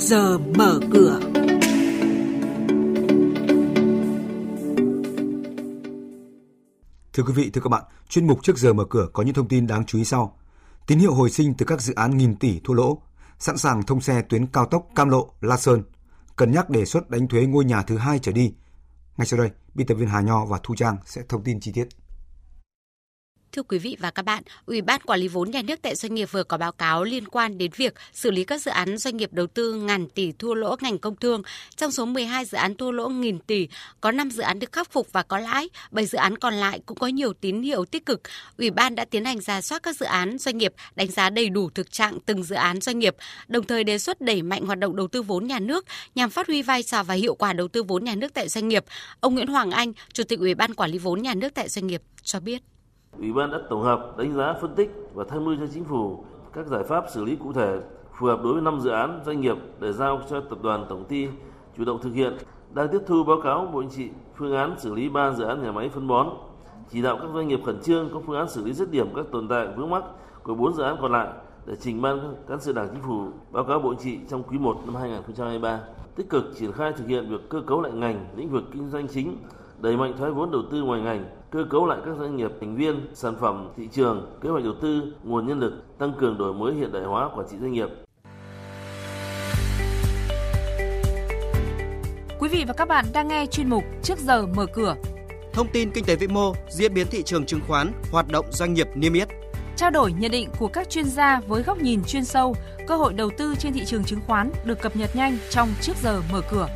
giờ mở cửa. Thưa quý vị, thưa các bạn, chuyên mục trước giờ mở cửa có những thông tin đáng chú ý sau. Tín hiệu hồi sinh từ các dự án nghìn tỷ thua lỗ, sẵn sàng thông xe tuyến cao tốc Cam Lộ – La Sơn, cân nhắc đề xuất đánh thuế ngôi nhà thứ hai trở đi. Ngay sau đây, biên tập viên Hà Nho và Thu Trang sẽ thông tin chi tiết. Thưa quý vị và các bạn, Ủy ban Quản lý vốn nhà nước tại doanh nghiệp vừa có báo cáo liên quan đến việc xử lý các dự án doanh nghiệp đầu tư ngàn tỷ thua lỗ ngành công thương. Trong số 12 dự án thua lỗ nghìn tỷ, có 5 dự án được khắc phục và có lãi, 7 dự án còn lại cũng có nhiều tín hiệu tích cực. Ủy ban đã tiến hành ra soát các dự án doanh nghiệp, đánh giá đầy đủ thực trạng từng dự án doanh nghiệp, đồng thời đề xuất đẩy mạnh hoạt động đầu tư vốn nhà nước nhằm phát huy vai trò và hiệu quả đầu tư vốn nhà nước tại doanh nghiệp. Ông Nguyễn Hoàng Anh, Chủ tịch Ủy ban Quản lý vốn nhà nước tại doanh nghiệp cho biết. Ủy ban đã tổng hợp, đánh giá, phân tích và tham mưu cho chính phủ các giải pháp xử lý cụ thể phù hợp đối với năm dự án doanh nghiệp để giao cho tập đoàn tổng ty chủ động thực hiện. Đang tiếp thu báo cáo Bộ Chính trị phương án xử lý 3 dự án nhà máy phân bón, chỉ đạo các doanh nghiệp khẩn trương có phương án xử lý dứt điểm các tồn tại vướng mắc của 4 dự án còn lại để trình ban cán sự đảng chính phủ báo cáo Bộ Chính trị trong quý 1 năm 2023 tích cực triển khai thực hiện việc cơ cấu lại ngành lĩnh vực kinh doanh chính đẩy mạnh thoái vốn đầu tư ngoài ngành, cơ cấu lại các doanh nghiệp thành viên, sản phẩm, thị trường, kế hoạch đầu tư, nguồn nhân lực, tăng cường đổi mới hiện đại hóa quản trị doanh nghiệp. Quý vị và các bạn đang nghe chuyên mục Trước giờ mở cửa. Thông tin kinh tế vĩ mô, diễn biến thị trường chứng khoán, hoạt động doanh nghiệp niêm yết. Trao đổi nhận định của các chuyên gia với góc nhìn chuyên sâu, cơ hội đầu tư trên thị trường chứng khoán được cập nhật nhanh trong Trước giờ mở cửa.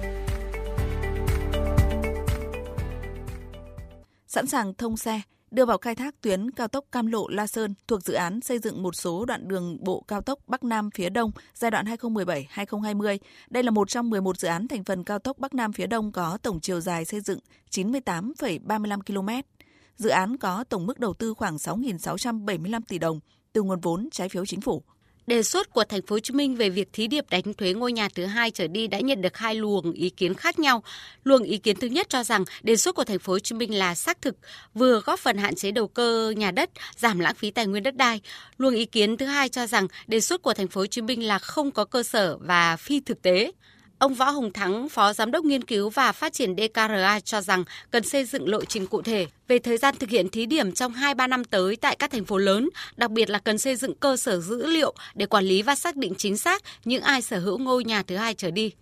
Sẵn sàng thông xe, đưa vào khai thác tuyến cao tốc Cam Lộ La Sơn thuộc dự án xây dựng một số đoạn đường bộ cao tốc Bắc Nam phía Đông giai đoạn 2017-2020. Đây là một trong 11 dự án thành phần cao tốc Bắc Nam phía Đông có tổng chiều dài xây dựng 98,35 km. Dự án có tổng mức đầu tư khoảng 6.675 tỷ đồng từ nguồn vốn trái phiếu chính phủ. Đề xuất của thành phố Hồ Chí Minh về việc thí điểm đánh thuế ngôi nhà thứ hai trở đi đã nhận được hai luồng ý kiến khác nhau. Luồng ý kiến thứ nhất cho rằng đề xuất của thành phố Hồ Chí Minh là xác thực, vừa góp phần hạn chế đầu cơ nhà đất, giảm lãng phí tài nguyên đất đai. Luồng ý kiến thứ hai cho rằng đề xuất của thành phố Hồ Chí Minh là không có cơ sở và phi thực tế. Ông Võ Hồng Thắng, Phó Giám đốc Nghiên cứu và Phát triển DKRA cho rằng cần xây dựng lộ trình cụ thể về thời gian thực hiện thí điểm trong 2-3 năm tới tại các thành phố lớn, đặc biệt là cần xây dựng cơ sở dữ liệu để quản lý và xác định chính xác những ai sở hữu ngôi nhà thứ hai trở đi.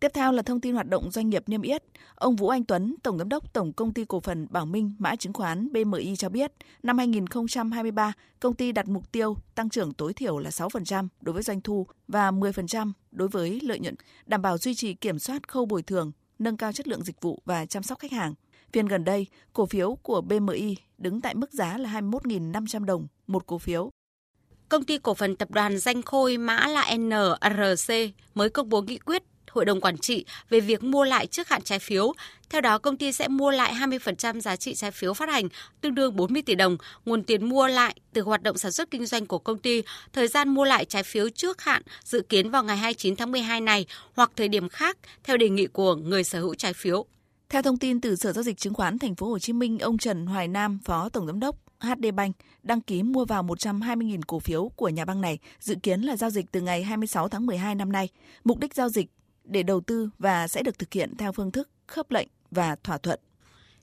Tiếp theo là thông tin hoạt động doanh nghiệp niêm yết. Ông Vũ Anh Tuấn, Tổng Giám đốc Tổng Công ty Cổ phần Bảo Minh Mã Chứng khoán BMI cho biết, năm 2023, công ty đặt mục tiêu tăng trưởng tối thiểu là 6% đối với doanh thu và 10% đối với lợi nhuận, đảm bảo duy trì kiểm soát khâu bồi thường, nâng cao chất lượng dịch vụ và chăm sóc khách hàng. Phiên gần đây, cổ phiếu của BMI đứng tại mức giá là 21.500 đồng một cổ phiếu. Công ty cổ phần tập đoàn Danh Khôi mã là NRC mới công bố nghị quyết Hội đồng Quản trị về việc mua lại trước hạn trái phiếu. Theo đó, công ty sẽ mua lại 20% giá trị trái phiếu phát hành, tương đương 40 tỷ đồng. Nguồn tiền mua lại từ hoạt động sản xuất kinh doanh của công ty. Thời gian mua lại trái phiếu trước hạn dự kiến vào ngày 29 tháng 12 này hoặc thời điểm khác theo đề nghị của người sở hữu trái phiếu. Theo thông tin từ Sở giao dịch chứng khoán Thành phố Hồ Chí Minh, ông Trần Hoài Nam, Phó Tổng giám đốc HD Bank đăng ký mua vào 120.000 cổ phiếu của nhà băng này, dự kiến là giao dịch từ ngày 26 tháng 12 năm nay. Mục đích giao dịch để đầu tư và sẽ được thực hiện theo phương thức khớp lệnh và thỏa thuận.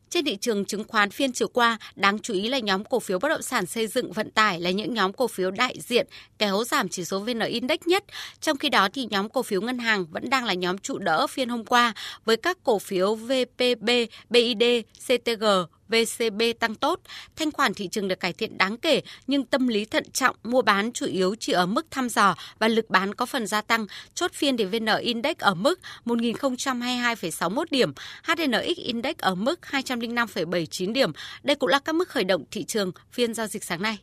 Trên thị trường chứng khoán phiên chiều qua, đáng chú ý là nhóm cổ phiếu bất động sản xây dựng vận tải là những nhóm cổ phiếu đại diện kéo giảm chỉ số VN Index nhất. Trong khi đó thì nhóm cổ phiếu ngân hàng vẫn đang là nhóm trụ đỡ phiên hôm qua với các cổ phiếu VPB, BID, CTG, VCB tăng tốt, thanh khoản thị trường được cải thiện đáng kể nhưng tâm lý thận trọng mua bán chủ yếu chỉ ở mức thăm dò và lực bán có phần gia tăng. Chốt phiên để VN Index ở mức 1022,61 điểm, HNX Index ở mức 205,79 điểm. Đây cũng là các mức khởi động thị trường phiên giao dịch sáng nay.